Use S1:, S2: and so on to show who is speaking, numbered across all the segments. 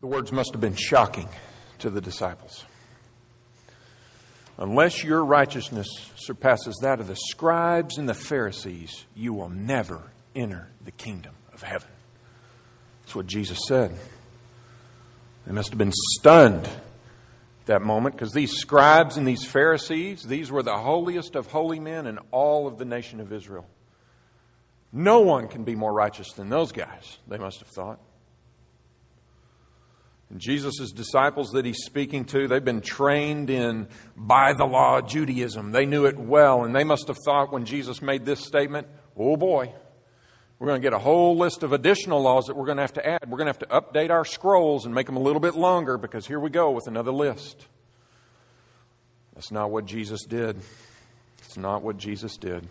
S1: The words must have been shocking to the disciples. Unless your righteousness surpasses that of the scribes and the Pharisees, you will never enter the kingdom of heaven. That's what Jesus said. They must have been stunned that moment because these scribes and these Pharisees, these were the holiest of holy men in all of the nation of Israel. No one can be more righteous than those guys, they must have thought. Jesus' disciples that he's speaking to, they've been trained in by the law Judaism. They knew it well, and they must have thought when Jesus made this statement, oh boy, we're going to get a whole list of additional laws that we're going to have to add. We're going to have to update our scrolls and make them a little bit longer because here we go with another list. That's not what Jesus did. It's not what Jesus did.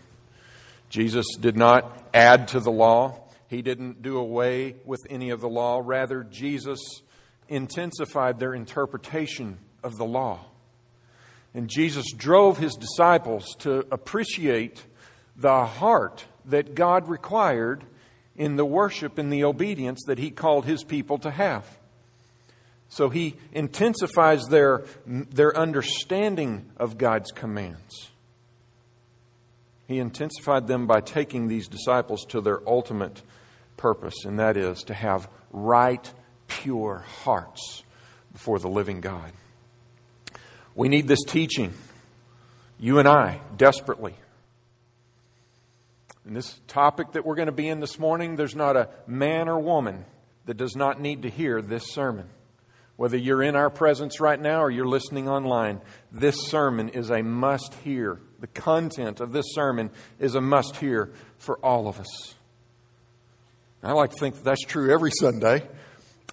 S1: Jesus did not add to the law. He didn't do away with any of the law. Rather, Jesus intensified their interpretation of the law. And Jesus drove his disciples to appreciate the heart that God required in the worship and the obedience that he called his people to have. So he intensifies their, their understanding of God's commands. He intensified them by taking these disciples to their ultimate purpose, and that is to have right pure hearts before the living God. We need this teaching, you and I, desperately. In this topic that we're going to be in this morning, there's not a man or woman that does not need to hear this sermon. Whether you're in our presence right now or you're listening online, this sermon is a must hear. The content of this sermon is a must hear for all of us. I like to think that that's true every Sunday.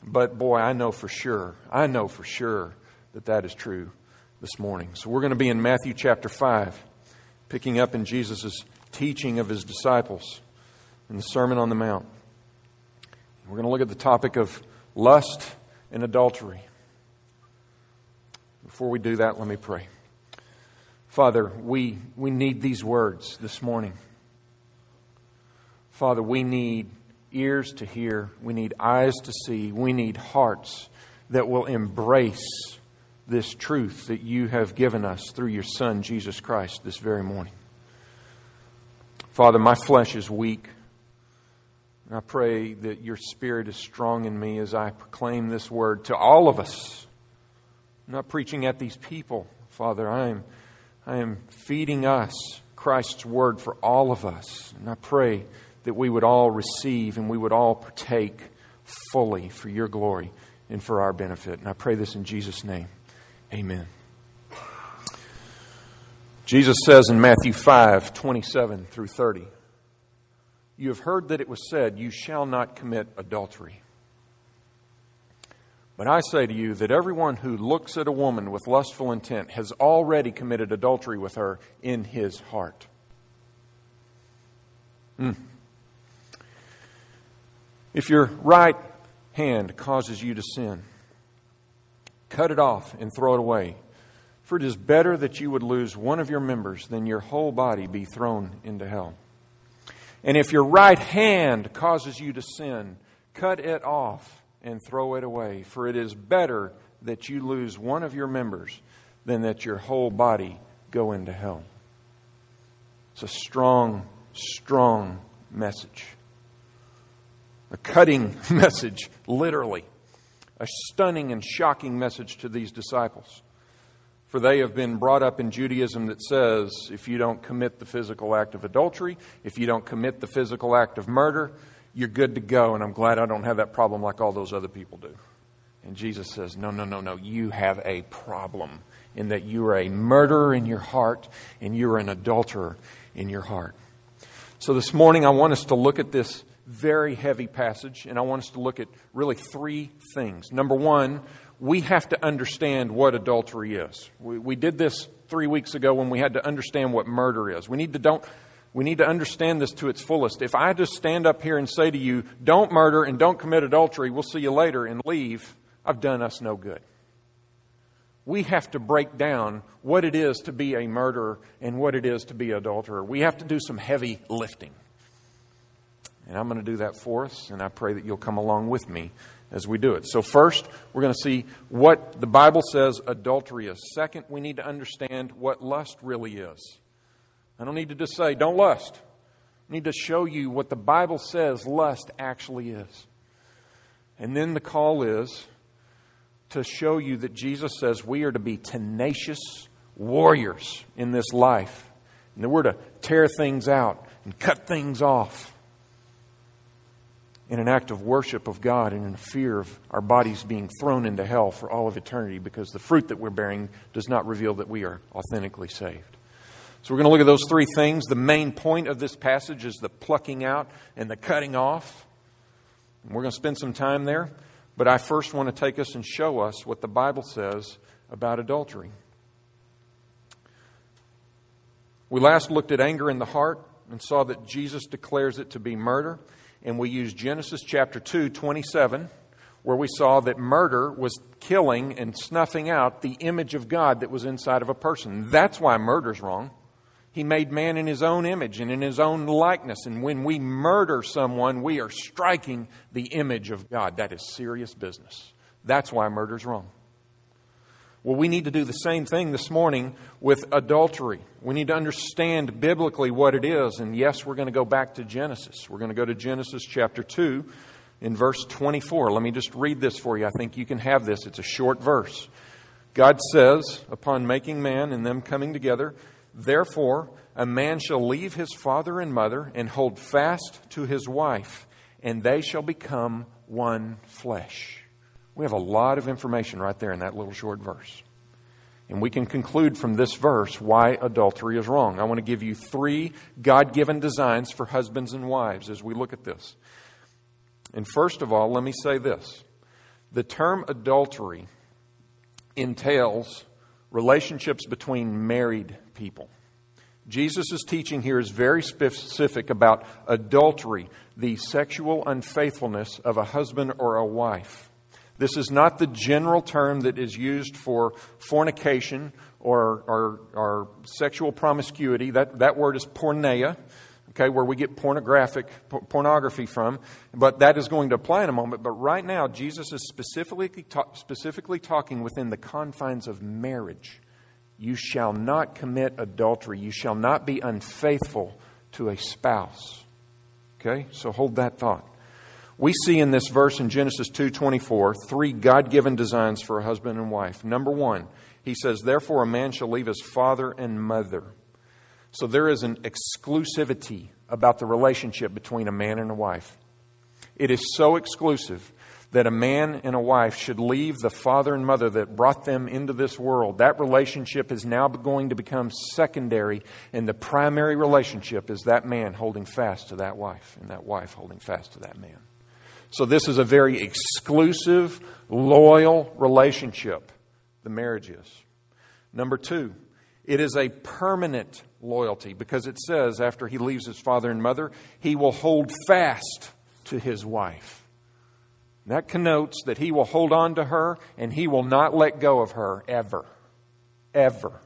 S1: But boy, I know for sure, I know for sure that that is true this morning. So we're going to be in Matthew chapter 5, picking up in Jesus' teaching of his disciples in the Sermon on the Mount. We're going to look at the topic of lust and adultery. Before we do that, let me pray. Father, we, we need these words this morning. Father, we need ears to hear, we need eyes to see, we need hearts that will embrace this truth that you have given us through your Son, Jesus Christ, this very morning. Father, my flesh is weak. And I pray that your spirit is strong in me as I proclaim this word to all of us. I'm not preaching at these people, Father. I am, I am feeding us Christ's word for all of us. And I pray that we would all receive and we would all partake fully for your glory and for our benefit. And I pray this in Jesus' name. Amen. Jesus says in Matthew 5 27 through 30, You have heard that it was said, You shall not commit adultery. But I say to you that everyone who looks at a woman with lustful intent has already committed adultery with her in his heart. Mm. If your right hand causes you to sin, cut it off and throw it away. For it is better that you would lose one of your members than your whole body be thrown into hell. And if your right hand causes you to sin, cut it off and throw it away. For it is better that you lose one of your members than that your whole body go into hell. It's a strong, strong message a cutting message, literally, a stunning and shocking message to these disciples. For they have been brought up in Judaism that says if you don't commit the physical act of adultery, if you don't commit the physical act of murder, you're good to go. And I'm glad I don't have that problem like all those other people do. And Jesus says, No, no, no, no. You have a problem in that you are a murderer in your heart and you are an adulterer in your heart. So this morning, I want us to look at this very heavy passage, and I want us to look at really three things. Number one, we have to understand what adultery is. We, we did this three weeks ago when we had to understand what murder is. We need to don't. We need to understand this to its fullest. If I just stand up here and say to you, don't murder and don't commit adultery, we'll see you later, and leave, I've done us no good. We have to break down what it is to be a murderer and what it is to be an adulterer. We have to do some heavy lifting. And I'm going to do that for us, and I pray that you'll come along with me as we do it. So, first, we're going to see what the Bible says adultery is. Second, we need to understand what lust really is. I don't need to just say, don't lust. I need to show you what the Bible says lust actually is. And then the call is to show you that Jesus says we are to be tenacious warriors in this life. And that we're to tear things out and cut things off in an act of worship of God and in fear of our bodies being thrown into hell for all of eternity because the fruit that we're bearing does not reveal that we are authentically saved. So we're going to look at those three things. The main point of this passage is the plucking out and the cutting off. And we're going to spend some time there. But I first want to take us and show us what the Bible says about adultery. We last looked at anger in the heart and saw that Jesus declares it to be murder and we used Genesis chapter 2, 27, where we saw that murder was killing and snuffing out the image of God that was inside of a person. That's why murder's wrong. He made man in his own image and in his own likeness. And when we murder someone, we are striking the image of God. That is serious business. That's why murder's wrong. Well, we need to do the same thing this morning with adultery. We need to understand biblically what it is. And yes, we're going to go back to Genesis. We're going to go to Genesis chapter 2 in verse 24. Let me just read this for you. I think you can have this. It's a short verse. God says, upon making man and them coming together, Therefore, a man shall leave his father and mother and hold fast to his wife, and they shall become one flesh. We have a lot of information right there in that little short verse. And we can conclude from this verse why adultery is wrong. I want to give you three God given designs for husbands and wives as we look at this. And first of all, let me say this the term adultery entails relationships between married people. Jesus' teaching here is very specific about adultery, the sexual unfaithfulness of a husband or a wife. This is not the general term that is used for fornication or, or, or sexual promiscuity. That, that word is porneia, okay, where we get pornographic pornography from. But that is going to apply in a moment. But right now, Jesus is specifically, ta- specifically talking within the confines of marriage. You shall not commit adultery. You shall not be unfaithful to a spouse. Okay? So hold that thought. We see in this verse in Genesis 2:24 three God-given designs for a husband and wife. Number 1, he says, "Therefore a man shall leave his father and mother." So there is an exclusivity about the relationship between a man and a wife. It is so exclusive that a man and a wife should leave the father and mother that brought them into this world. That relationship is now going to become secondary, and the primary relationship is that man holding fast to that wife, and that wife holding fast to that man. So, this is a very exclusive, loyal relationship, the marriage is. Number two, it is a permanent loyalty because it says after he leaves his father and mother, he will hold fast to his wife. That connotes that he will hold on to her and he will not let go of her ever. Ever.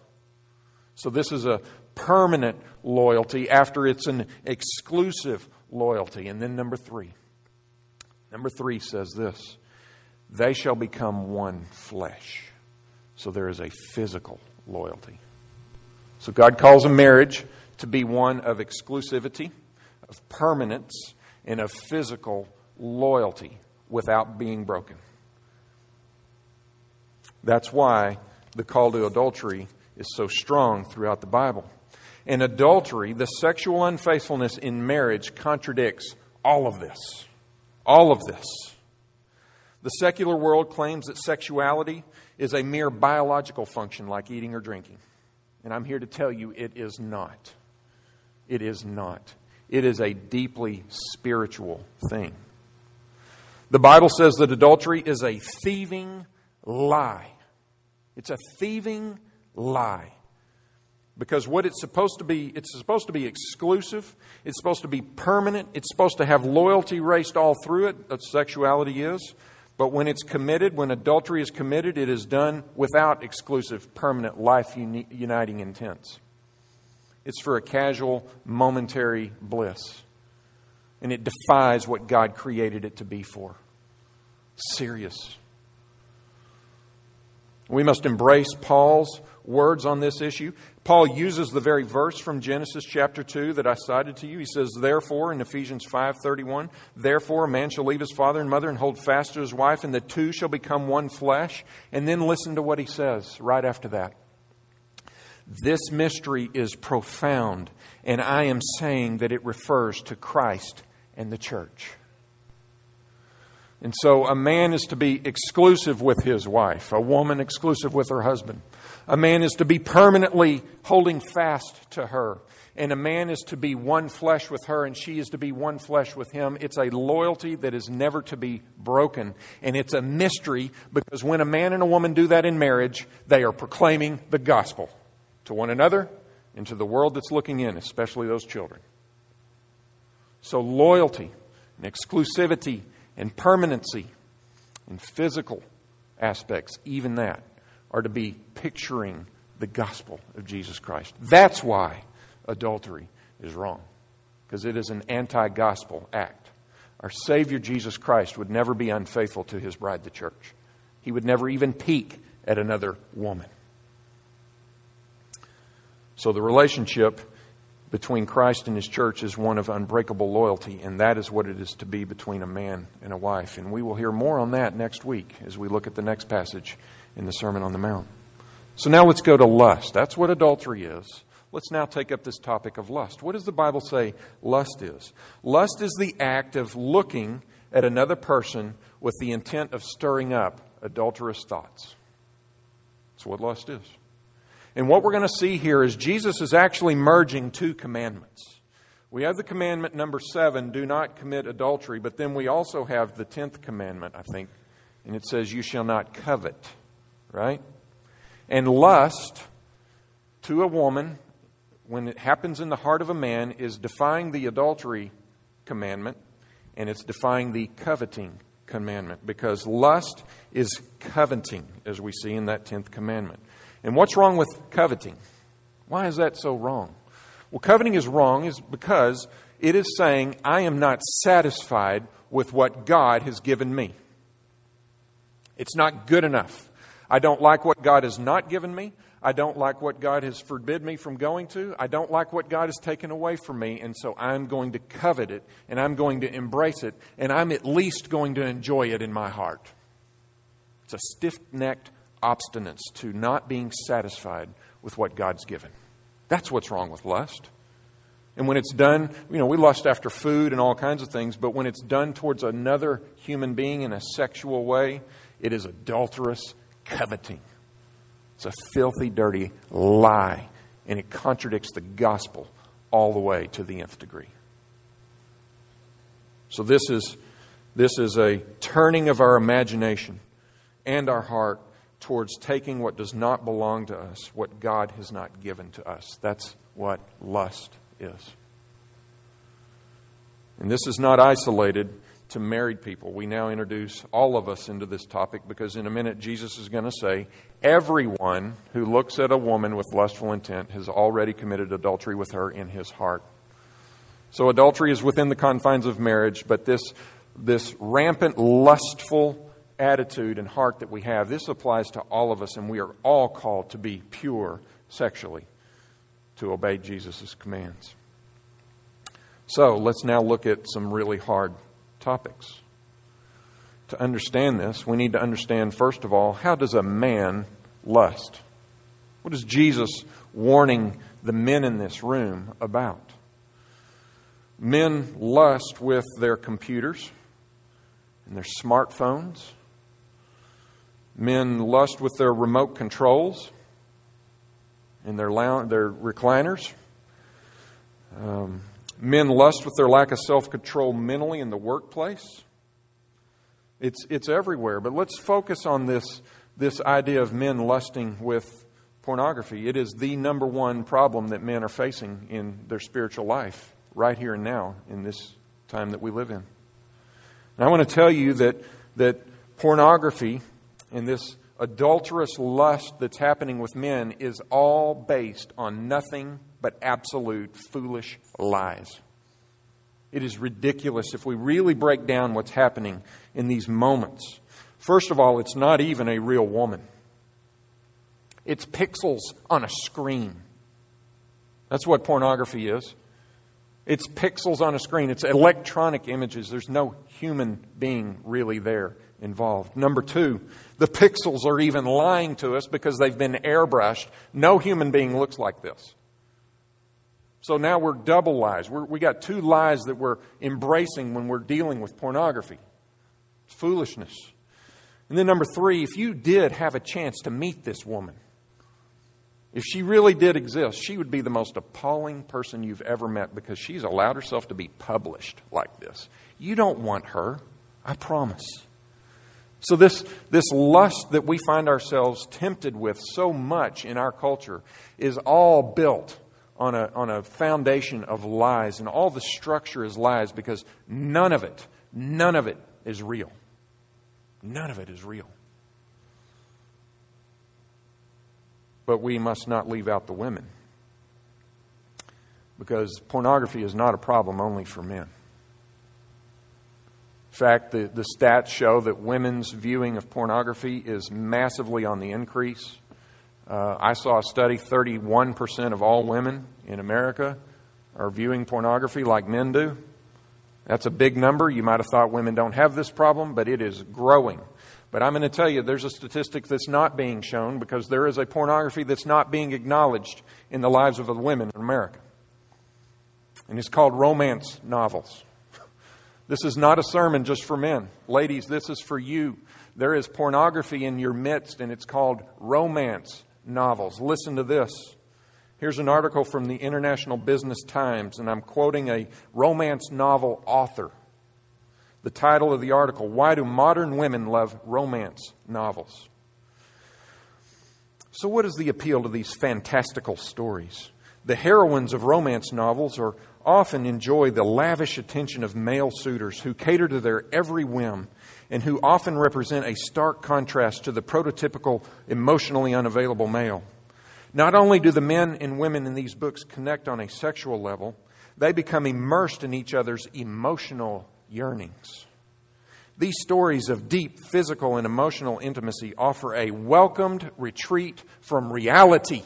S1: So, this is a permanent loyalty after it's an exclusive loyalty. And then, number three, Number three says this they shall become one flesh. So there is a physical loyalty. So God calls a marriage to be one of exclusivity, of permanence, and of physical loyalty without being broken. That's why the call to adultery is so strong throughout the Bible. And adultery, the sexual unfaithfulness in marriage, contradicts all of this. All of this. The secular world claims that sexuality is a mere biological function like eating or drinking. And I'm here to tell you it is not. It is not. It is a deeply spiritual thing. The Bible says that adultery is a thieving lie. It's a thieving lie. Because what it's supposed to be, it's supposed to be exclusive, it's supposed to be permanent, it's supposed to have loyalty raced all through it, that sexuality is. But when it's committed, when adultery is committed, it is done without exclusive, permanent, life uniting intents. It's for a casual, momentary bliss. And it defies what God created it to be for. serious. We must embrace Paul's words on this issue. Paul uses the very verse from Genesis chapter 2 that I cited to you. He says, Therefore, in Ephesians 5.31, Therefore a man shall leave his father and mother and hold fast to his wife, and the two shall become one flesh. And then listen to what he says right after that. This mystery is profound, and I am saying that it refers to Christ and the church. And so a man is to be exclusive with his wife, a woman exclusive with her husband. A man is to be permanently holding fast to her. And a man is to be one flesh with her, and she is to be one flesh with him. It's a loyalty that is never to be broken. And it's a mystery because when a man and a woman do that in marriage, they are proclaiming the gospel to one another and to the world that's looking in, especially those children. So, loyalty and exclusivity and permanency and physical aspects, even that, are to be picturing the gospel of Jesus Christ. That's why adultery is wrong, because it is an anti gospel act. Our Savior Jesus Christ would never be unfaithful to his bride, the church. He would never even peek at another woman. So the relationship between Christ and his church is one of unbreakable loyalty, and that is what it is to be between a man and a wife. And we will hear more on that next week as we look at the next passage in the Sermon on the Mount. So now let's go to lust. That's what adultery is. Let's now take up this topic of lust. What does the Bible say lust is? Lust is the act of looking at another person with the intent of stirring up adulterous thoughts. That's what lust is. And what we're going to see here is Jesus is actually merging two commandments. We have the commandment number seven, do not commit adultery, but then we also have the tenth commandment, I think, and it says, you shall not covet, right? And lust to a woman, when it happens in the heart of a man, is defying the adultery commandment and it's defying the coveting commandment because lust is coveting, as we see in that tenth commandment. And what's wrong with coveting? Why is that so wrong? Well, coveting is wrong is because it is saying, I am not satisfied with what God has given me. It's not good enough. I don't like what God has not given me. I don't like what God has forbid me from going to. I don't like what God has taken away from me. And so I'm going to covet it and I'm going to embrace it and I'm at least going to enjoy it in my heart. It's a stiff necked obstinance to not being satisfied with what God's given. That's what's wrong with lust. And when it's done, you know, we lust after food and all kinds of things, but when it's done towards another human being in a sexual way, it is adulterous coveting. It's a filthy, dirty lie, and it contradicts the gospel all the way to the nth degree. So this is this is a turning of our imagination and our heart towards taking what does not belong to us, what God has not given to us. That's what lust is. And this is not isolated to married people. We now introduce all of us into this topic because in a minute Jesus is going to say, Everyone who looks at a woman with lustful intent has already committed adultery with her in his heart. So adultery is within the confines of marriage, but this, this rampant, lustful attitude and heart that we have, this applies to all of us, and we are all called to be pure sexually, to obey Jesus' commands. So let's now look at some really hard topics. To understand this, we need to understand, first of all, how does a man lust? What is Jesus warning the men in this room about? Men lust with their computers and their smartphones Men lust with their remote controls and their, lounge, their recliners. Um, men lust with their lack of self control mentally in the workplace. It's, it's everywhere. But let's focus on this, this idea of men lusting with pornography. It is the number one problem that men are facing in their spiritual life, right here and now, in this time that we live in. And I want to tell you that, that pornography and this adulterous lust that's happening with men is all based on nothing but absolute foolish lies. It is ridiculous if we really break down what's happening in these moments. First of all, it's not even a real woman. It's pixels on a screen. That's what pornography is. It's pixels on a screen. It's electronic images. There's no human being really there involved. Number two, the pixels are even lying to us because they've been airbrushed. No human being looks like this. So now we're double lies. We're, we got two lies that we're embracing when we're dealing with pornography. It's foolishness. And then number three, if you did have a chance to meet this woman, if she really did exist, she would be the most appalling person you've ever met because she's allowed herself to be published like this. You don't want her, I promise. So, this, this lust that we find ourselves tempted with so much in our culture is all built on a, on a foundation of lies, and all the structure is lies because none of it, none of it is real. None of it is real. But we must not leave out the women. Because pornography is not a problem only for men. In fact, the, the stats show that women's viewing of pornography is massively on the increase. Uh, I saw a study 31% of all women in America are viewing pornography like men do. That's a big number. You might have thought women don't have this problem, but it is growing. But I'm going to tell you there's a statistic that's not being shown because there is a pornography that's not being acknowledged in the lives of the women in America. And it's called romance novels. This is not a sermon just for men. Ladies, this is for you. There is pornography in your midst, and it's called romance novels. Listen to this. Here's an article from the International Business Times, and I'm quoting a romance novel author. The title of the article Why Do Modern Women Love Romance Novels? So, what is the appeal to these fantastical stories? The heroines of romance novels are often enjoy the lavish attention of male suitors who cater to their every whim and who often represent a stark contrast to the prototypical emotionally unavailable male. Not only do the men and women in these books connect on a sexual level, they become immersed in each other's emotional yearnings. These stories of deep physical and emotional intimacy offer a welcomed retreat from reality.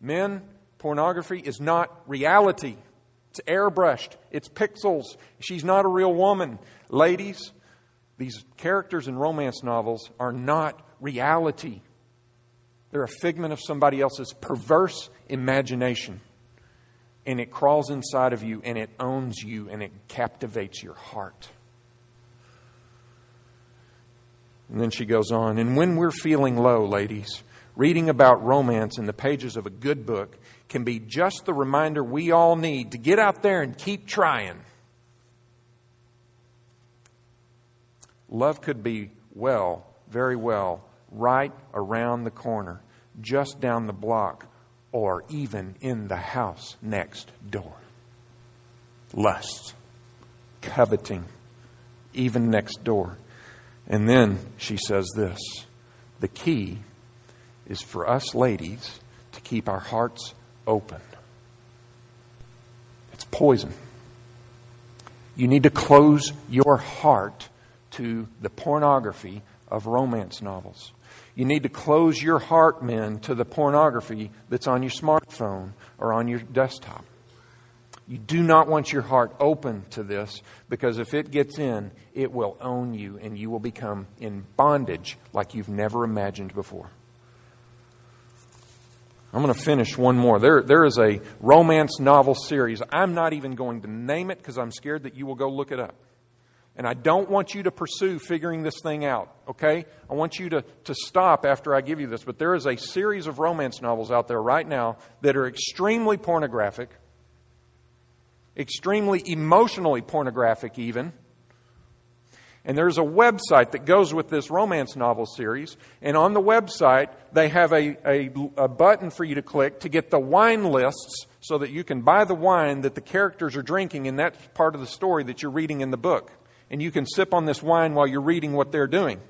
S1: Men, pornography is not reality. It's airbrushed, it's pixels. She's not a real woman. Ladies, these characters in romance novels are not reality. They're a figment of somebody else's perverse imagination and it crawls inside of you and it owns you and it captivates your heart. And then she goes on, and when we're feeling low, ladies, reading about romance in the pages of a good book can be just the reminder we all need to get out there and keep trying. Love could be well, very well, right around the corner, just down the block, or even in the house next door. Lust, coveting, even next door. And then she says this the key is for us ladies to keep our hearts open. It's poison. You need to close your heart to the pornography of romance novels. You need to close your heart, men, to the pornography that's on your smartphone or on your desktop. You do not want your heart open to this because if it gets in, it will own you and you will become in bondage like you've never imagined before. I'm going to finish one more. There, there is a romance novel series. I'm not even going to name it because I'm scared that you will go look it up. And I don't want you to pursue figuring this thing out, okay? I want you to, to stop after I give you this. But there is a series of romance novels out there right now that are extremely pornographic, extremely emotionally pornographic, even. And there's a website that goes with this romance novel series. And on the website, they have a, a, a, button for you to click to get the wine lists so that you can buy the wine that the characters are drinking in that part of the story that you're reading in the book and you can sip on this wine while you're reading what they're doing.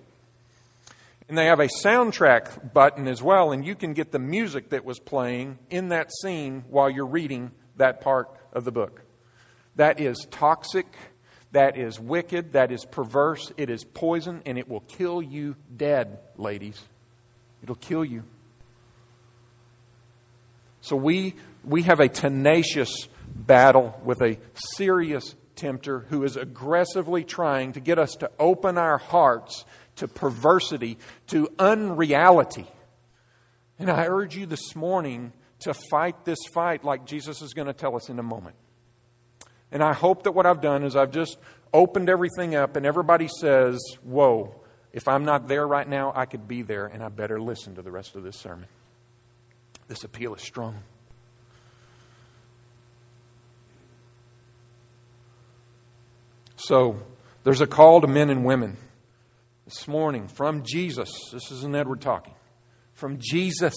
S1: And they have a soundtrack button as well, and you can get the music that was playing in that scene while you're reading that part of the book. That is toxic. That is wicked, that is perverse, it is poison, and it will kill you dead, ladies. It'll kill you. So we, we have a tenacious battle with a serious tempter who is aggressively trying to get us to open our hearts to perversity, to unreality. And I urge you this morning to fight this fight like Jesus is going to tell us in a moment. And I hope that what I've done is I've just opened everything up and everybody says, Whoa, if I'm not there right now, I could be there, and I better listen to the rest of this sermon. This appeal is strong. So, there's a call to men and women this morning from Jesus. This isn't Edward talking. From Jesus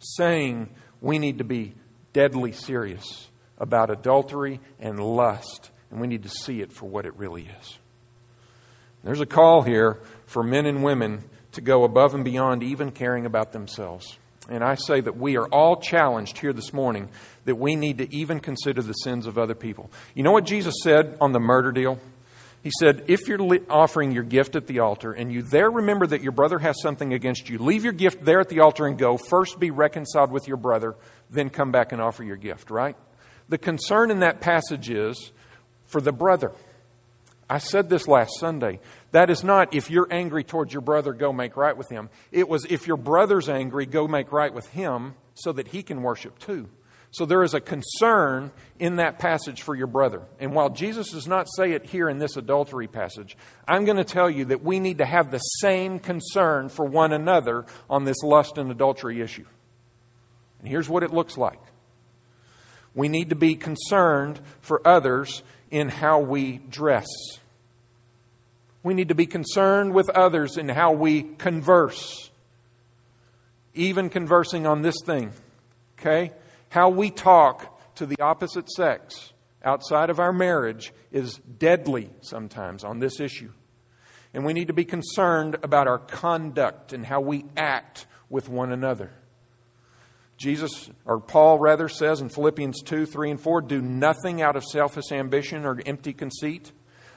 S1: saying we need to be deadly serious about adultery and lust, and we need to see it for what it really is. There's a call here for men and women to go above and beyond even caring about themselves. And I say that we are all challenged here this morning that we need to even consider the sins of other people. You know what Jesus said on the murder deal? He said, If you're offering your gift at the altar and you there remember that your brother has something against you, leave your gift there at the altar and go. First be reconciled with your brother, then come back and offer your gift, right? The concern in that passage is for the brother. I said this last Sunday. That is not if you're angry towards your brother, go make right with him. It was if your brother's angry, go make right with him so that he can worship too. So there is a concern in that passage for your brother. And while Jesus does not say it here in this adultery passage, I'm going to tell you that we need to have the same concern for one another on this lust and adultery issue. And here's what it looks like we need to be concerned for others in how we dress. We need to be concerned with others in how we converse, even conversing on this thing. Okay? How we talk to the opposite sex outside of our marriage is deadly sometimes on this issue. And we need to be concerned about our conduct and how we act with one another. Jesus, or Paul rather, says in Philippians 2 3 and 4 do nothing out of selfish ambition or empty conceit,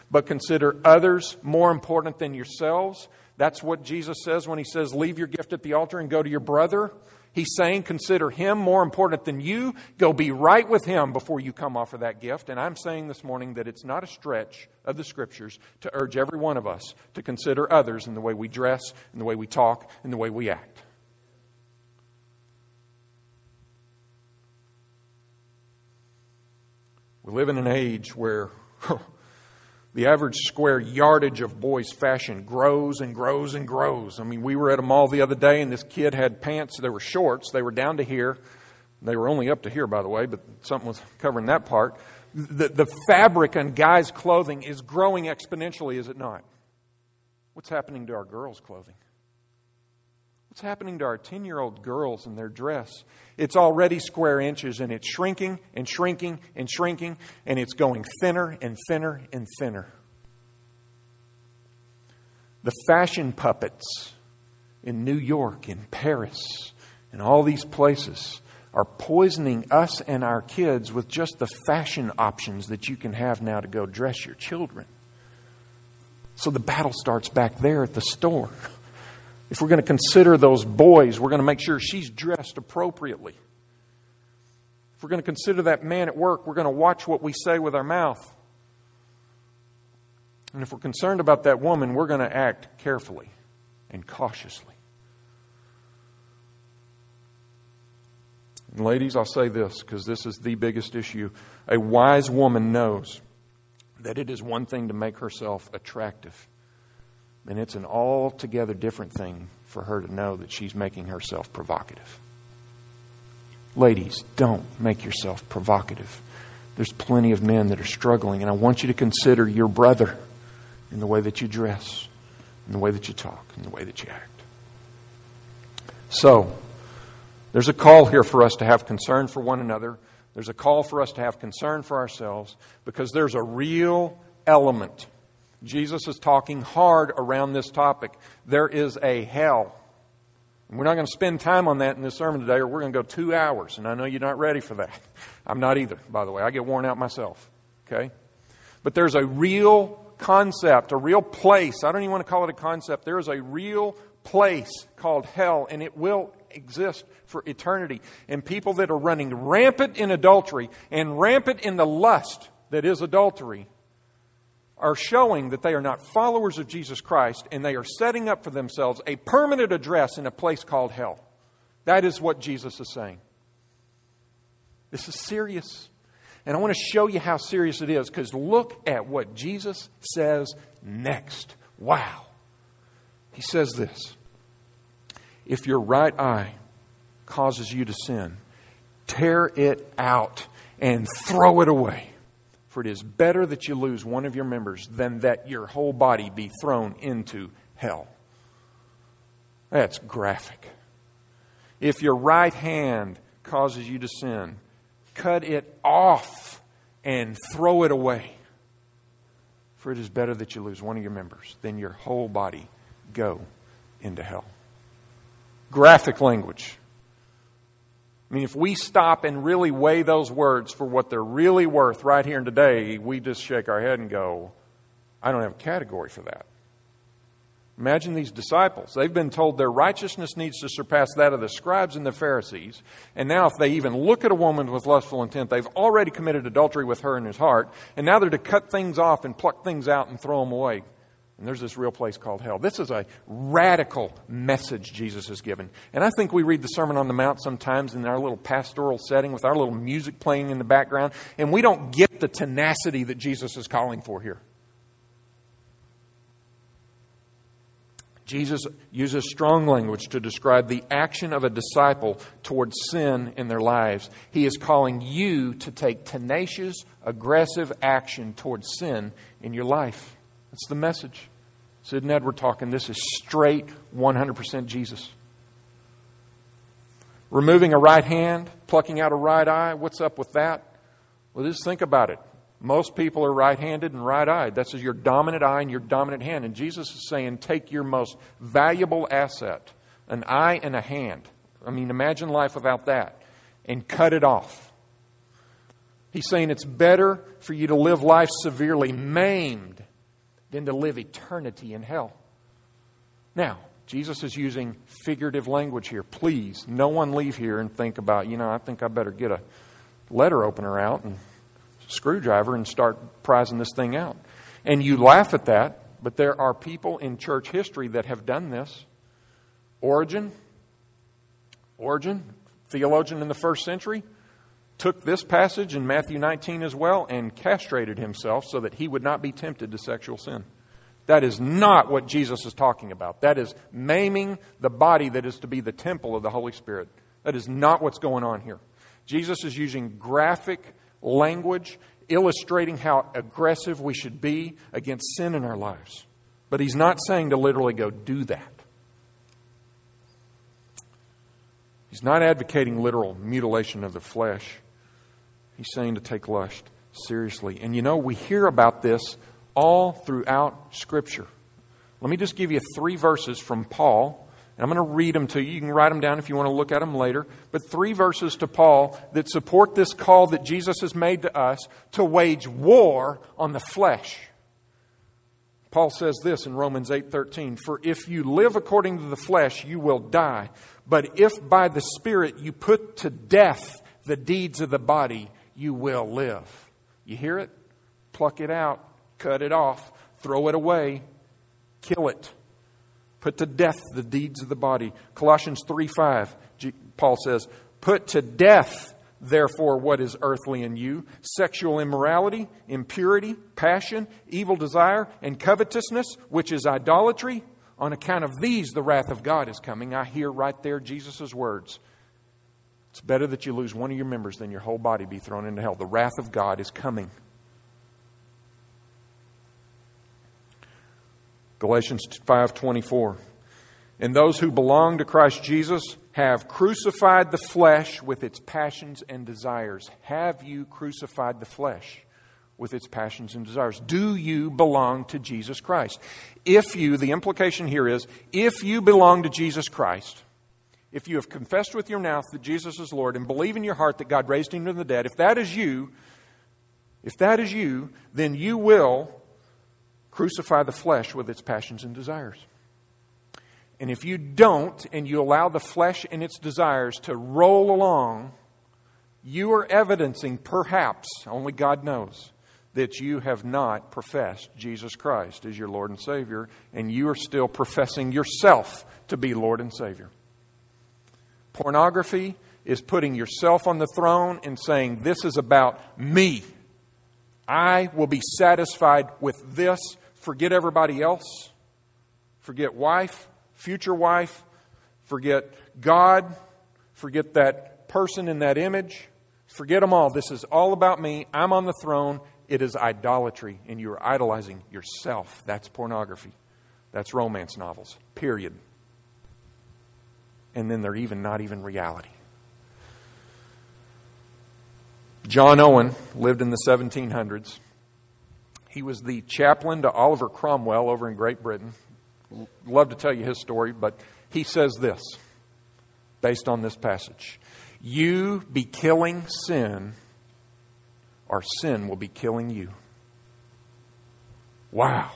S1: but consider others more important than yourselves. That's what Jesus says when he says, Leave your gift at the altar and go to your brother. He's saying, consider him more important than you. Go be right with him before you come offer that gift. And I'm saying this morning that it's not a stretch of the scriptures to urge every one of us to consider others in the way we dress, in the way we talk, in the way we act. We live in an age where the average square yardage of boys' fashion grows and grows and grows. I mean, we were at a mall the other day, and this kid had pants. They were shorts. They were down to here. They were only up to here, by the way, but something was covering that part. The, the fabric on guys' clothing is growing exponentially, is it not? What's happening to our girls' clothing? What's happening to our 10 year old girls and their dress? It's already square inches and it's shrinking and shrinking and shrinking and it's going thinner and thinner and thinner. The fashion puppets in New York, in Paris, in all these places are poisoning us and our kids with just the fashion options that you can have now to go dress your children. So the battle starts back there at the store. If we're going to consider those boys, we're going to make sure she's dressed appropriately. If we're going to consider that man at work, we're going to watch what we say with our mouth. And if we're concerned about that woman, we're going to act carefully and cautiously. And ladies, I'll say this because this is the biggest issue. A wise woman knows that it is one thing to make herself attractive and it's an altogether different thing for her to know that she's making herself provocative. Ladies, don't make yourself provocative. There's plenty of men that are struggling, and I want you to consider your brother in the way that you dress, in the way that you talk, in the way that you act. So, there's a call here for us to have concern for one another. There's a call for us to have concern for ourselves because there's a real element Jesus is talking hard around this topic. There is a hell. We're not going to spend time on that in this sermon today, or we're going to go two hours. And I know you're not ready for that. I'm not either, by the way. I get worn out myself. Okay? But there's a real concept, a real place. I don't even want to call it a concept. There is a real place called hell, and it will exist for eternity. And people that are running rampant in adultery and rampant in the lust that is adultery are showing that they are not followers of Jesus Christ and they are setting up for themselves a permanent address in a place called hell. That is what Jesus is saying. This is serious. And I want to show you how serious it is because look at what Jesus says next. Wow. He says this If your right eye causes you to sin, tear it out and throw it away. For it is better that you lose one of your members than that your whole body be thrown into hell. That's graphic. If your right hand causes you to sin, cut it off and throw it away. For it is better that you lose one of your members than your whole body go into hell. Graphic language. I mean, if we stop and really weigh those words for what they're really worth right here and today, we just shake our head and go, I don't have a category for that. Imagine these disciples. They've been told their righteousness needs to surpass that of the scribes and the Pharisees. And now, if they even look at a woman with lustful intent, they've already committed adultery with her in his heart. And now they're to cut things off and pluck things out and throw them away. And there's this real place called hell. This is a radical message Jesus has given. And I think we read the Sermon on the Mount sometimes in our little pastoral setting with our little music playing in the background, and we don't get the tenacity that Jesus is calling for here. Jesus uses strong language to describe the action of a disciple towards sin in their lives. He is calling you to take tenacious, aggressive action towards sin in your life. That's the message. Sid and Edward talking. This is straight 100% Jesus. Removing a right hand, plucking out a right eye, what's up with that? Well, just think about it. Most people are right handed and right eyed. That's your dominant eye and your dominant hand. And Jesus is saying, take your most valuable asset, an eye and a hand. I mean, imagine life without that, and cut it off. He's saying it's better for you to live life severely maimed than to live eternity in hell. Now, Jesus is using figurative language here. Please, no one leave here and think about, you know, I think I better get a letter opener out and screwdriver and start prizing this thing out. And you laugh at that, but there are people in church history that have done this. Origen, Origen, theologian in the first century, took this passage in Matthew 19 as well and castrated himself so that he would not be tempted to sexual sin. That is not what Jesus is talking about. That is maiming the body that is to be the temple of the Holy Spirit. That is not what's going on here. Jesus is using graphic language illustrating how aggressive we should be against sin in our lives. But he's not saying to literally go do that. He's not advocating literal mutilation of the flesh. He's saying to take lust seriously. And you know, we hear about this all throughout Scripture. Let me just give you three verses from Paul. And I'm going to read them to you. You can write them down if you want to look at them later. But three verses to Paul that support this call that Jesus has made to us to wage war on the flesh. Paul says this in Romans 8:13, "For if you live according to the flesh, you will die. But if by the Spirit you put to death the deeds of the body, you will live. You hear it? Pluck it out, cut it off, throw it away, kill it. Put to death the deeds of the body. Colossians 3 5, Paul says, Put to death, therefore, what is earthly in you sexual immorality, impurity, passion, evil desire, and covetousness, which is idolatry. On account of these, the wrath of God is coming. I hear right there Jesus' words. It's better that you lose one of your members than your whole body be thrown into hell. The wrath of God is coming. Galatians 5:24 And those who belong to Christ Jesus have crucified the flesh with its passions and desires. Have you crucified the flesh with its passions and desires? Do you belong to Jesus Christ? If you, the implication here is, if you belong to Jesus Christ, if you have confessed with your mouth that Jesus is Lord and believe in your heart that God raised him from the dead, if that is you, if that is you, then you will crucify the flesh with its passions and desires. And if you don't, and you allow the flesh and its desires to roll along, you are evidencing, perhaps, only God knows, that you have not professed Jesus Christ as your Lord and Savior, and you are still professing yourself to be Lord and Savior. Pornography is putting yourself on the throne and saying, This is about me. I will be satisfied with this. Forget everybody else. Forget wife, future wife. Forget God. Forget that person in that image. Forget them all. This is all about me. I'm on the throne. It is idolatry, and you are idolizing yourself. That's pornography. That's romance novels, period. And then they're even not even reality. John Owen lived in the 1700s. He was the chaplain to Oliver Cromwell over in Great Britain. Love to tell you his story, but he says this based on this passage You be killing sin, or sin will be killing you. Wow.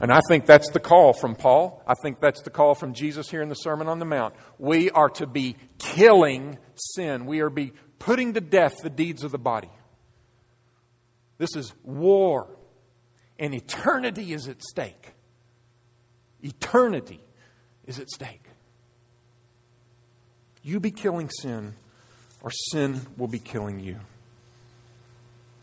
S1: And I think that's the call from Paul. I think that's the call from Jesus here in the Sermon on the Mount. We are to be killing sin. We are be putting to death the deeds of the body. This is war, and eternity is at stake. Eternity is at stake. You be killing sin, or sin will be killing you.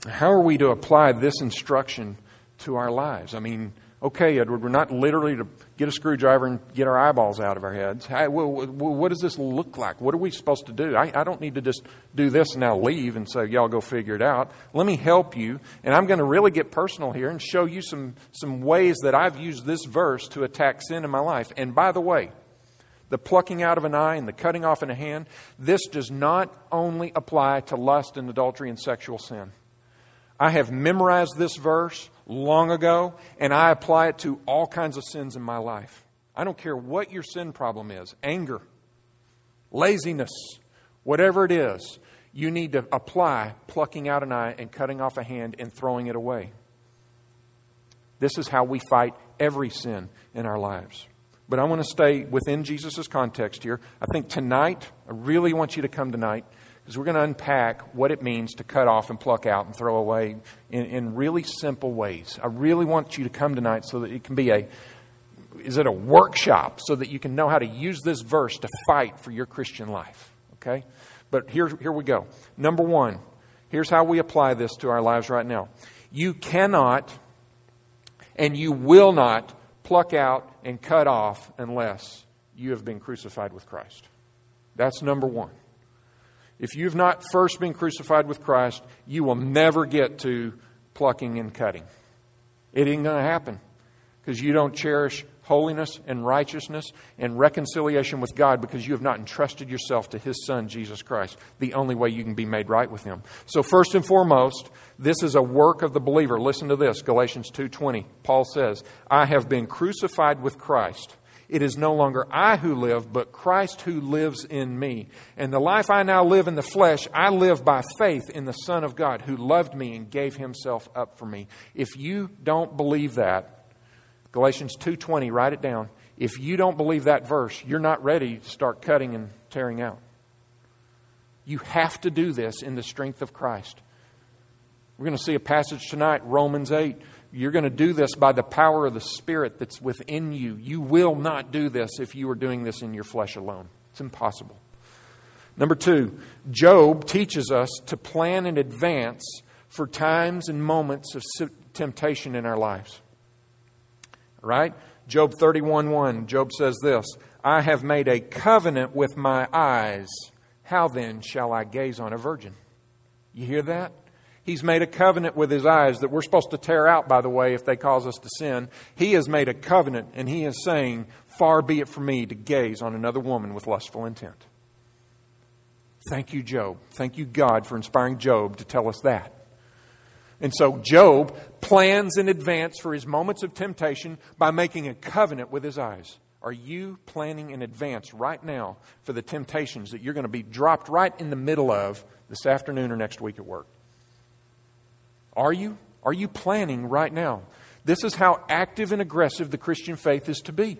S1: How are we to apply this instruction to our lives? I mean, okay, Edward, we're not literally to get a screwdriver and get our eyeballs out of our heads. Well, what does this look like? What are we supposed to do? I, I don't need to just do this and now leave and say, y'all go figure it out. Let me help you. And I'm going to really get personal here and show you some, some ways that I've used this verse to attack sin in my life. And by the way, the plucking out of an eye and the cutting off in a hand, this does not only apply to lust and adultery and sexual sin. I have memorized this verse long ago, and I apply it to all kinds of sins in my life. I don't care what your sin problem is anger, laziness, whatever it is, you need to apply plucking out an eye and cutting off a hand and throwing it away. This is how we fight every sin in our lives. But I want to stay within Jesus' context here. I think tonight, I really want you to come tonight is we're going to unpack what it means to cut off and pluck out and throw away in, in really simple ways. I really want you to come tonight so that it can be a is it a workshop so that you can know how to use this verse to fight for your Christian life. Okay? But here, here we go. Number one, here's how we apply this to our lives right now. You cannot and you will not pluck out and cut off unless you have been crucified with Christ. That's number one. If you've not first been crucified with Christ, you will never get to plucking and cutting. It ain't going to happen because you don't cherish holiness and righteousness and reconciliation with God because you have not entrusted yourself to His Son, Jesus Christ, the only way you can be made right with Him. So, first and foremost, this is a work of the believer. Listen to this Galatians 2.20. Paul says, I have been crucified with Christ. It is no longer I who live, but Christ who lives in me. And the life I now live in the flesh, I live by faith in the Son of God who loved me and gave himself up for me. If you don't believe that, Galatians 2:20, write it down. If you don't believe that verse, you're not ready to start cutting and tearing out. You have to do this in the strength of Christ. We're going to see a passage tonight, Romans 8 you're going to do this by the power of the Spirit that's within you. You will not do this if you are doing this in your flesh alone. It's impossible. Number two, Job teaches us to plan in advance for times and moments of temptation in our lives. Right? Job 31 1, Job says this I have made a covenant with my eyes. How then shall I gaze on a virgin? You hear that? He's made a covenant with his eyes that we're supposed to tear out, by the way, if they cause us to sin. He has made a covenant, and he is saying, Far be it from me to gaze on another woman with lustful intent. Thank you, Job. Thank you, God, for inspiring Job to tell us that. And so Job plans in advance for his moments of temptation by making a covenant with his eyes. Are you planning in advance right now for the temptations that you're going to be dropped right in the middle of this afternoon or next week at work? Are you? Are you planning right now? This is how active and aggressive the Christian faith is to be.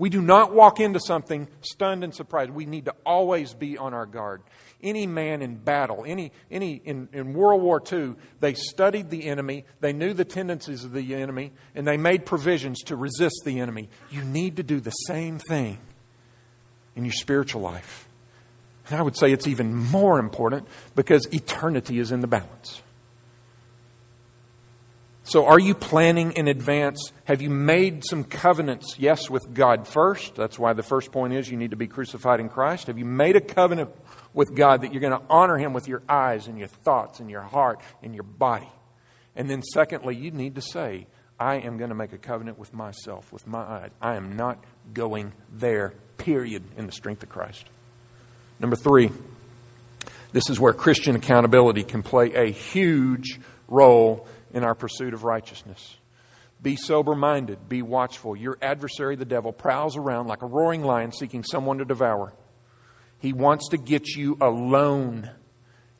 S1: We do not walk into something stunned and surprised. We need to always be on our guard. Any man in battle, any, any in, in World War II, they studied the enemy, they knew the tendencies of the enemy, and they made provisions to resist the enemy. You need to do the same thing in your spiritual life. And I would say it's even more important because eternity is in the balance. So, are you planning in advance? Have you made some covenants? Yes, with God first. That's why the first point is you need to be crucified in Christ. Have you made a covenant with God that you're going to honor Him with your eyes and your thoughts and your heart and your body? And then, secondly, you need to say, I am going to make a covenant with myself, with my eyes. I am not going there, period, in the strength of Christ. Number three, this is where Christian accountability can play a huge role in our pursuit of righteousness. Be sober minded, be watchful. Your adversary, the devil, prowls around like a roaring lion seeking someone to devour. He wants to get you alone,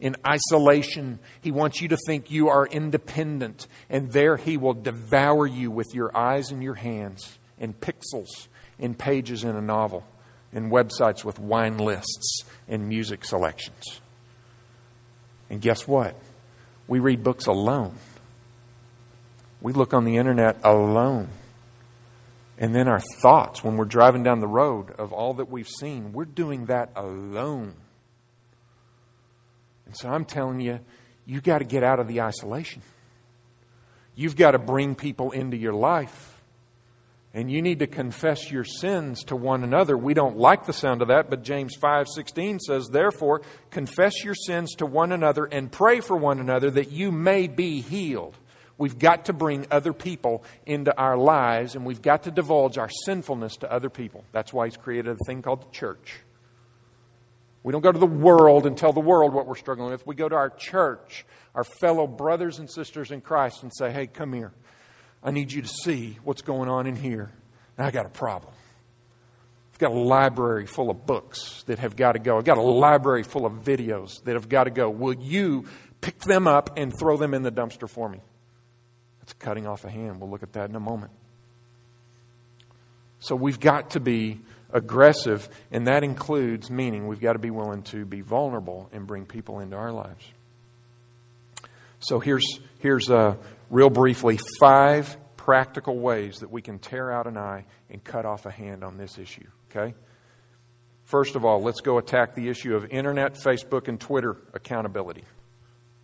S1: in isolation. He wants you to think you are independent, and there he will devour you with your eyes and your hands, in pixels, in pages in a novel, in websites with wine lists and music selections. And guess what? We read books alone. We look on the internet alone. And then our thoughts when we're driving down the road of all that we've seen, we're doing that alone. And so I'm telling you, you've got to get out of the isolation. You've got to bring people into your life. And you need to confess your sins to one another. We don't like the sound of that, but James 5:16 says, "Therefore, confess your sins to one another and pray for one another that you may be healed." We've got to bring other people into our lives and we've got to divulge our sinfulness to other people. That's why He's created a thing called the church. We don't go to the world and tell the world what we're struggling with. We go to our church, our fellow brothers and sisters in Christ, and say, hey, come here. I need you to see what's going on in here. And I got a problem. I've got a library full of books that have got to go. I've got a library full of videos that have got to go. Will you pick them up and throw them in the dumpster for me? It's cutting off a hand. We'll look at that in a moment. So we've got to be aggressive, and that includes meaning we've got to be willing to be vulnerable and bring people into our lives. So here's, here's uh, real briefly five practical ways that we can tear out an eye and cut off a hand on this issue. Okay? First of all, let's go attack the issue of internet, Facebook, and Twitter accountability.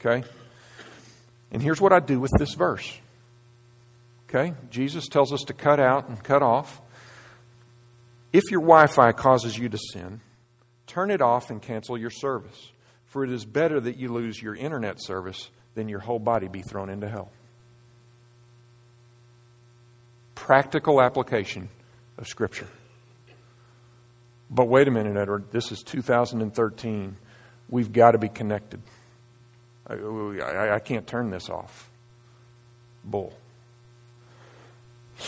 S1: Okay? And here's what I do with this verse. Okay? Jesus tells us to cut out and cut off. If your Wi Fi causes you to sin, turn it off and cancel your service. For it is better that you lose your internet service than your whole body be thrown into hell. Practical application of Scripture. But wait a minute, Edward. This is 2013. We've got to be connected. I, I, I can't turn this off. Bull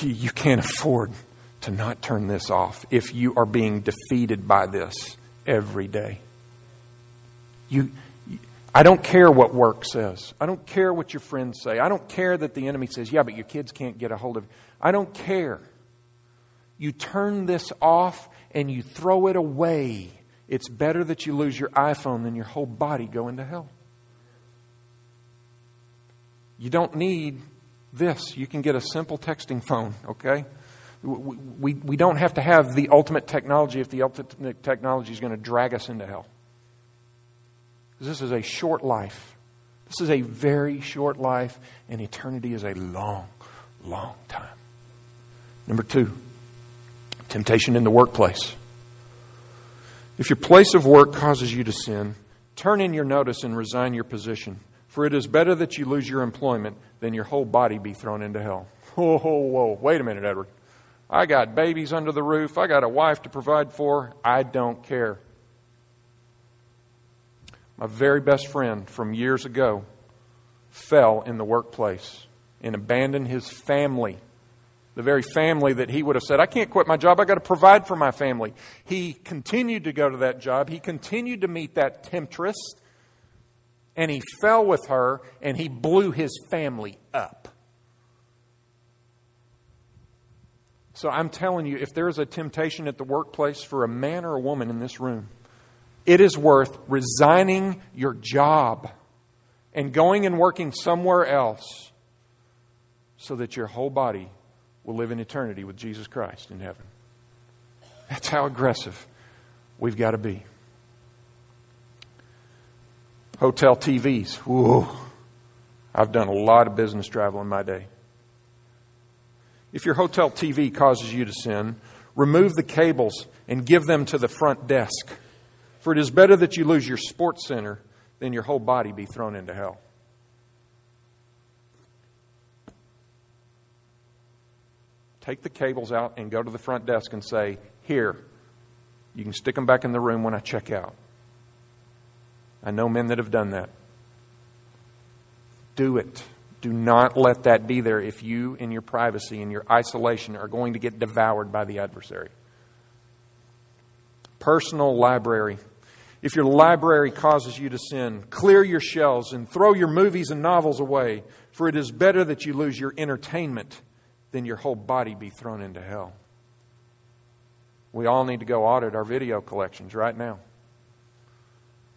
S1: you can't afford to not turn this off if you are being defeated by this every day. You, I don't care what work says. I don't care what your friends say. I don't care that the enemy says, yeah, but your kids can't get a hold of it. I don't care. You turn this off and you throw it away. It's better that you lose your iPhone than your whole body go into hell. You don't need this. You can get a simple texting phone, okay? We, we, we don't have to have the ultimate technology if the ultimate technology is going to drag us into hell. This is a short life. This is a very short life, and eternity is a long, long time. Number two, temptation in the workplace. If your place of work causes you to sin, turn in your notice and resign your position. For it is better that you lose your employment than your whole body be thrown into hell. Whoa, whoa, whoa. Wait a minute, Edward. I got babies under the roof. I got a wife to provide for. I don't care. My very best friend from years ago fell in the workplace and abandoned his family. The very family that he would have said, I can't quit my job. I got to provide for my family. He continued to go to that job. He continued to meet that temptress and he fell with her and he blew his family up. So I'm telling you, if there is a temptation at the workplace for a man or a woman in this room, it is worth resigning your job and going and working somewhere else so that your whole body will live in eternity with Jesus Christ in heaven. That's how aggressive we've got to be. Hotel TVs. Whoa. I've done a lot of business travel in my day. If your hotel TV causes you to sin, remove the cables and give them to the front desk. For it is better that you lose your sports center than your whole body be thrown into hell. Take the cables out and go to the front desk and say, Here, you can stick them back in the room when I check out. I know men that have done that. Do it. Do not let that be there if you, in your privacy, in your isolation, are going to get devoured by the adversary. Personal library. If your library causes you to sin, clear your shelves and throw your movies and novels away, for it is better that you lose your entertainment than your whole body be thrown into hell. We all need to go audit our video collections right now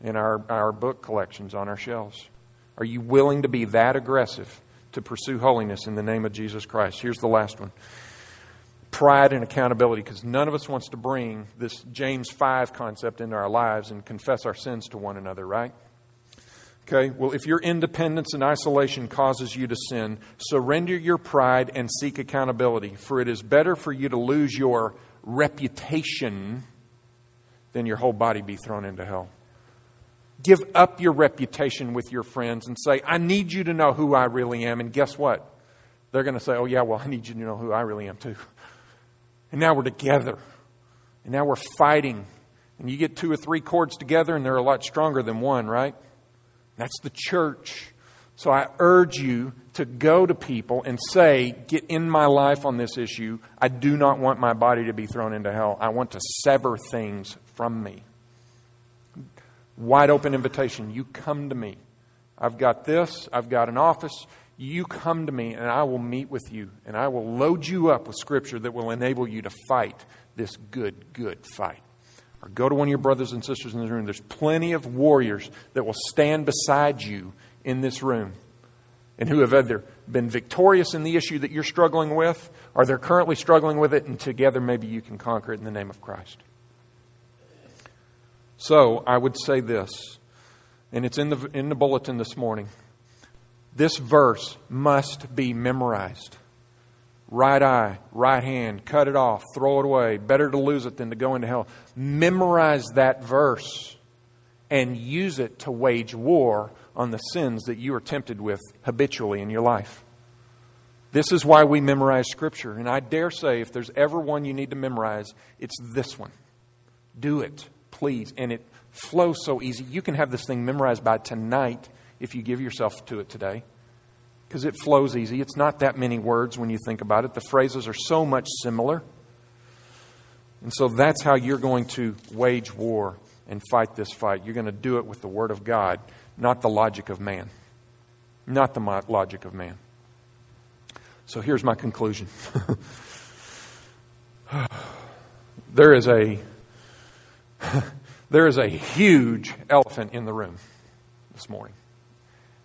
S1: and our, our book collections on our shelves. Are you willing to be that aggressive to pursue holiness in the name of Jesus Christ? Here's the last one pride and accountability, because none of us wants to bring this James 5 concept into our lives and confess our sins to one another, right? Okay, well, if your independence and isolation causes you to sin, surrender your pride and seek accountability, for it is better for you to lose your reputation than your whole body be thrown into hell. Give up your reputation with your friends and say, I need you to know who I really am. And guess what? They're going to say, Oh, yeah, well, I need you to know who I really am, too. And now we're together. And now we're fighting. And you get two or three cords together, and they're a lot stronger than one, right? That's the church. So I urge you to go to people and say, Get in my life on this issue. I do not want my body to be thrown into hell. I want to sever things from me. Wide open invitation. You come to me. I've got this, I've got an office. You come to me, and I will meet with you, and I will load you up with scripture that will enable you to fight this good, good fight. Or go to one of your brothers and sisters in the room. There's plenty of warriors that will stand beside you in this room and who have either been victorious in the issue that you're struggling with or they're currently struggling with it, and together maybe you can conquer it in the name of Christ. So I would say this, and it's in the, in the bulletin this morning. This verse must be memorized. Right eye, right hand, cut it off, throw it away. Better to lose it than to go into hell. Memorize that verse and use it to wage war on the sins that you are tempted with habitually in your life. This is why we memorize Scripture. And I dare say, if there's ever one you need to memorize, it's this one. Do it please. And it flows so easy. You can have this thing memorized by tonight if you give yourself to it today because it flows easy. It's not that many words when you think about it. The phrases are so much similar. And so that's how you're going to wage war and fight this fight. You're going to do it with the Word of God, not the logic of man. Not the logic of man. So here's my conclusion there is a there is a huge elephant in the room this morning.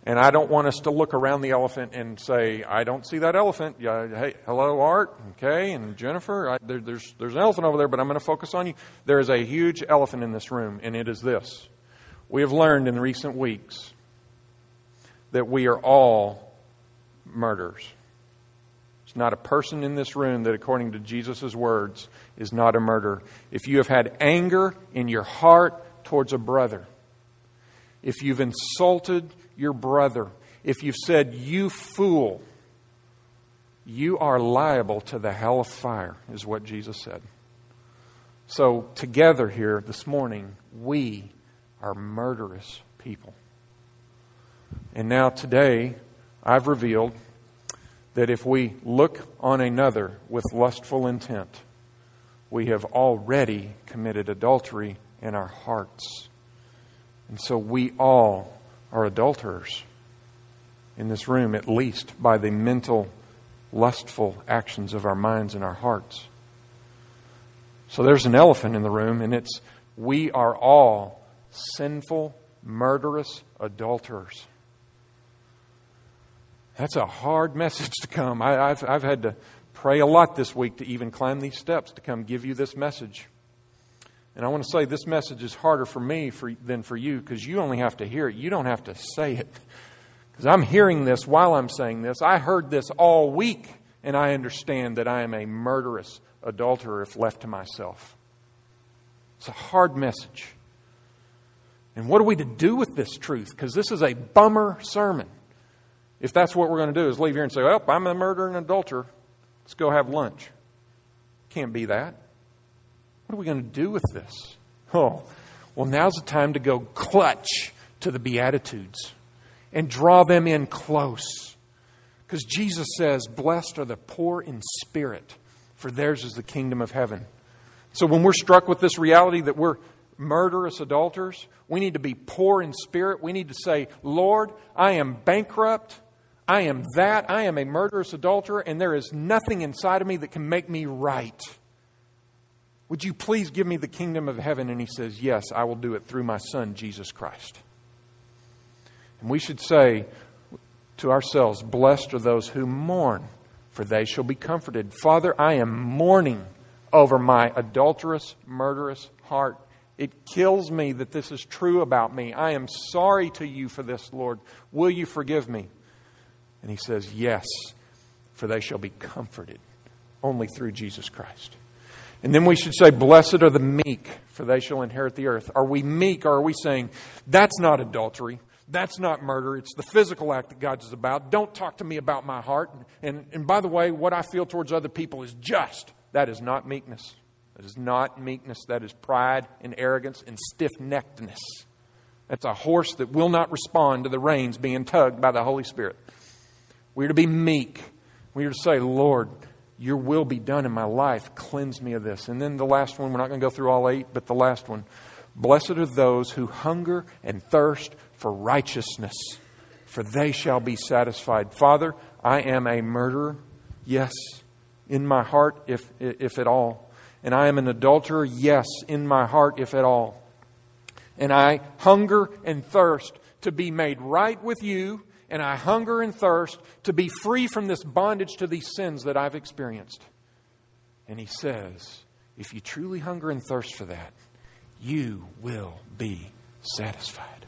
S1: And I don't want us to look around the elephant and say, I don't see that elephant. Yeah, hey, hello, Art, okay, and Jennifer. I, there, there's, there's an elephant over there, but I'm going to focus on you. There is a huge elephant in this room, and it is this. We have learned in recent weeks that we are all murderers not a person in this room that, according to Jesus' words, is not a murderer. If you have had anger in your heart towards a brother, if you've insulted your brother, if you've said, you fool, you are liable to the hell of fire, is what Jesus said. So, together here this morning, we are murderous people. And now, today, I've revealed that if we look on another with lustful intent, we have already committed adultery in our hearts. And so we all are adulterers in this room, at least by the mental, lustful actions of our minds and our hearts. So there's an elephant in the room, and it's we are all sinful, murderous adulterers. That's a hard message to come. I, have I've had to pray a lot this week to even climb these steps to come give you this message. And I want to say this message is harder for me for, than for you because you only have to hear it. You don't have to say it. Because I'm hearing this while I'm saying this. I heard this all week, and I understand that I am a murderous adulterer if left to myself. It's a hard message. And what are we to do with this truth? Because this is a bummer sermon. If that's what we're going to do, is leave here and say, well, I'm a murderer and adulterer. Let's go have lunch. Can't be that. What are we going to do with this? Oh, well, now's the time to go clutch to the Beatitudes and draw them in close. Because Jesus says, Blessed are the poor in spirit, for theirs is the kingdom of heaven. So when we're struck with this reality that we're murderous adulterers, we need to be poor in spirit. We need to say, Lord, I am bankrupt. I am that. I am a murderous adulterer, and there is nothing inside of me that can make me right. Would you please give me the kingdom of heaven? And he says, Yes, I will do it through my Son, Jesus Christ. And we should say to ourselves, Blessed are those who mourn, for they shall be comforted. Father, I am mourning over my adulterous, murderous heart. It kills me that this is true about me. I am sorry to you for this, Lord. Will you forgive me? And he says, Yes, for they shall be comforted only through Jesus Christ. And then we should say, Blessed are the meek, for they shall inherit the earth. Are we meek, or are we saying, That's not adultery? That's not murder. It's the physical act that God is about. Don't talk to me about my heart. And, and by the way, what I feel towards other people is just. That is not meekness. That is not meekness. That is pride and arrogance and stiff neckedness. That's a horse that will not respond to the reins being tugged by the Holy Spirit. We're to be meek. We're to say, Lord, your will be done in my life. Cleanse me of this. And then the last one, we're not going to go through all eight, but the last one. Blessed are those who hunger and thirst for righteousness, for they shall be satisfied. Father, I am a murderer, yes, in my heart, if, if at all. And I am an adulterer, yes, in my heart, if at all. And I hunger and thirst to be made right with you and I hunger and thirst to be free from this bondage to these sins that I've experienced. And he says, if you truly hunger and thirst for that, you will be satisfied.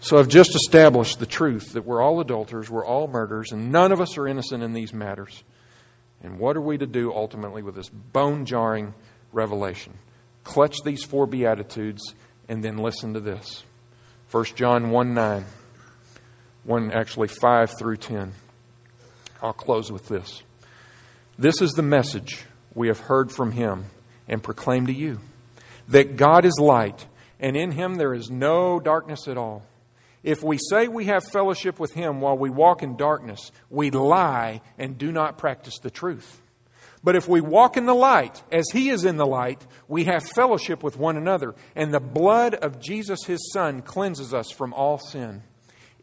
S1: So I've just established the truth that we're all adulterers, we're all murderers, and none of us are innocent in these matters. And what are we to do ultimately with this bone jarring revelation? Clutch these four Beatitudes and then listen to this. 1 John 1 9. 1 actually 5 through 10. I'll close with this. This is the message we have heard from him and proclaim to you that God is light, and in him there is no darkness at all. If we say we have fellowship with him while we walk in darkness, we lie and do not practice the truth. But if we walk in the light, as he is in the light, we have fellowship with one another, and the blood of Jesus his Son cleanses us from all sin.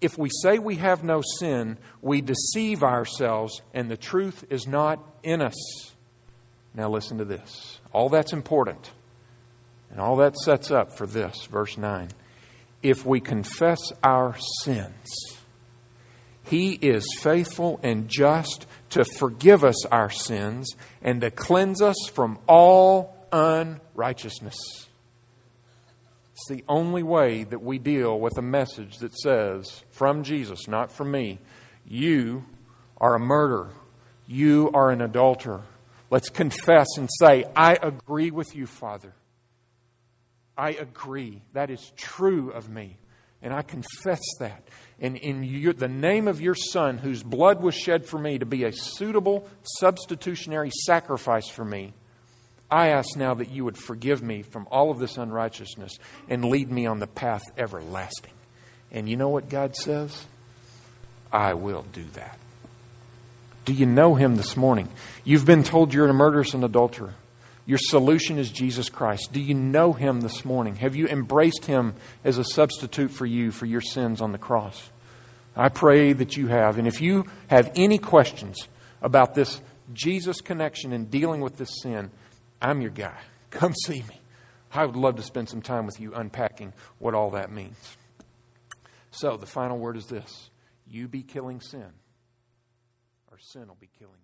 S1: If we say we have no sin, we deceive ourselves and the truth is not in us. Now, listen to this. All that's important. And all that sets up for this, verse 9. If we confess our sins, He is faithful and just to forgive us our sins and to cleanse us from all unrighteousness. It's the only way that we deal with a message that says, from Jesus, not from me, you are a murderer. You are an adulterer. Let's confess and say, I agree with you, Father. I agree. That is true of me. And I confess that. And in your, the name of your Son, whose blood was shed for me to be a suitable substitutionary sacrifice for me, I ask now that you would forgive me from all of this unrighteousness and lead me on the path everlasting. And you know what God says? I will do that. Do you know him this morning? You've been told you're a murderous and adulterer. Your solution is Jesus Christ. Do you know him this morning? Have you embraced him as a substitute for you for your sins on the cross? I pray that you have. And if you have any questions about this Jesus connection and dealing with this sin, I'm your guy. Come see me. I would love to spend some time with you unpacking what all that means. So, the final word is this you be killing sin, or sin will be killing.